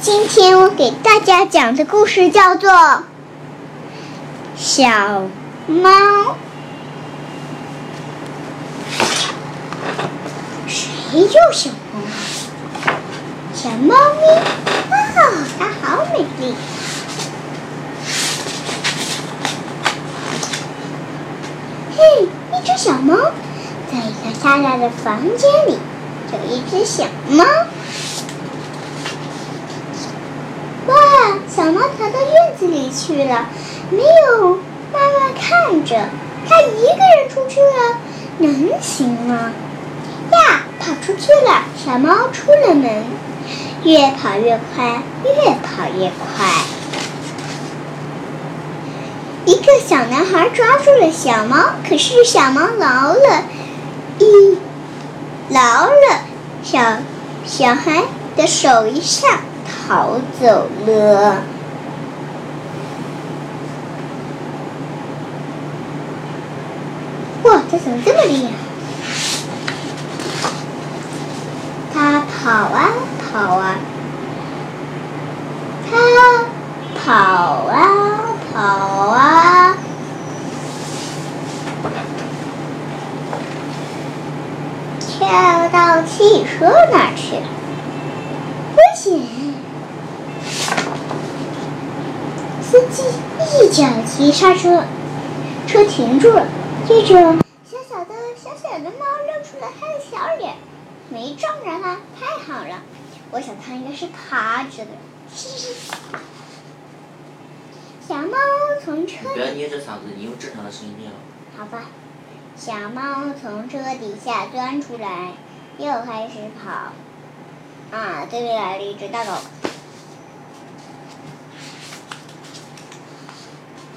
今天我给大家讲的故事叫做《小猫》。谁有小猫？小猫咪，哦，它好美丽。嘿，一只小猫，在一个大大的房间里，有一只小猫。哇，小猫逃到院子里去了，没有妈妈看着，他一个人出去了，能行吗？呀，跑出去了！小猫出了门，越跑越快，越跑越快。一个小男孩抓住了小猫，可是小猫挠了一挠了小小孩的手一下，逃走了。怎么这么厉害？他跑啊跑啊，他跑啊跑啊，跳到汽车那儿去了，危险！司机一脚急刹车，车停住了。接着，小小的猫露出了它的小脸。没撞着它，太好了！我想它应该是趴着的。嘻嘻。小猫从车不要捏着嗓子，你用正常的声音念。好吧。小猫从车底下钻出来，又开始跑。啊，对面来了一只大狗。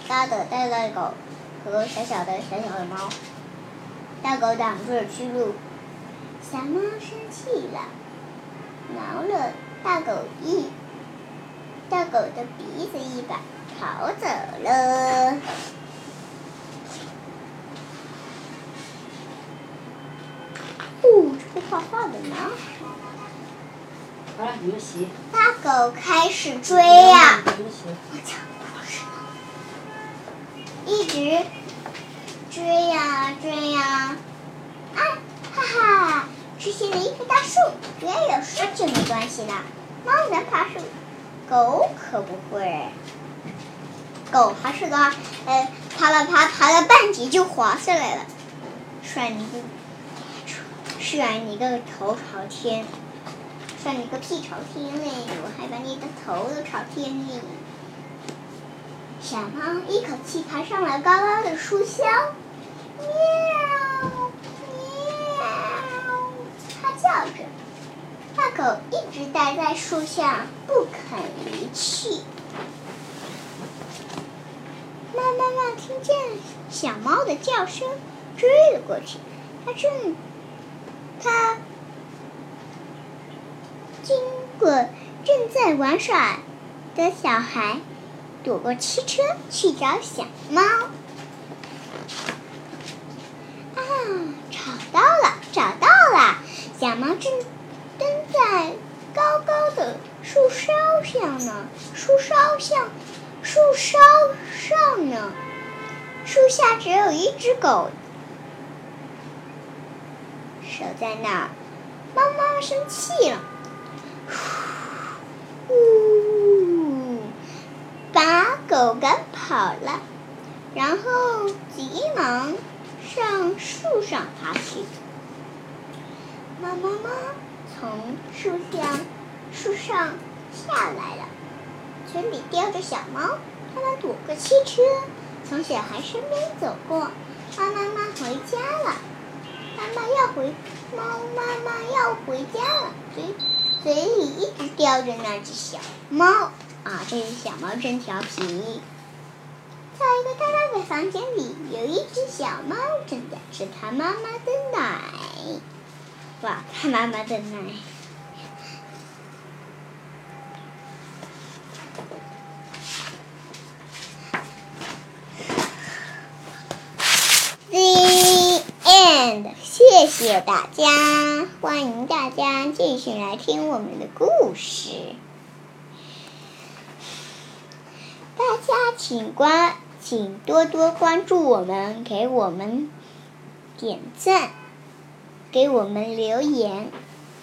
大的大的狗和小小的小小的猫。大狗挡住了去路。小猫生气了，挠了大狗一大狗的鼻子一把，逃走了。哦，这个画画的呢？好了，你们洗。大狗开始追呀！我讲故事呢，一直追呀追呀，啊，哈哈！出现了一棵大树，只要有树就没关系的。猫能爬树，狗可不会。狗爬树的话，呃，爬了爬，爬了半截就滑下来了，甩你个，甩你个头朝天，甩你个屁朝天嘞！我还把你的头都朝天嘞。小猫一口气爬上了高高的树梢，喵。叫着，大狗一直待在树下不肯离去。猫妈妈听见小猫的叫声，追了过去。它正，它经过正在玩耍的小孩，躲过汽车去找小猫。啊，找到了，找到了！小猫正蹲在高高的树梢上呢，树梢上，树梢上呢。树下只有一只狗守在那儿。猫妈妈生气了，呜，把狗赶跑了，然后急忙上树上爬去。猫妈妈从树下树上下来了，嘴里叼着小猫，它们躲过汽车，从小孩身边走过。猫妈妈回家了，妈妈要回，猫妈妈要回家了，嘴嘴里一直叼着那只小猫。啊，这只小猫真调皮。在一个大大的房间里，有一只小猫正在吃它妈妈的奶。哇，他妈妈的奶！The end，谢谢大家，欢迎大家继续来听我们的故事。大家请关，请多多关注我们，给我们点赞，给我们留言。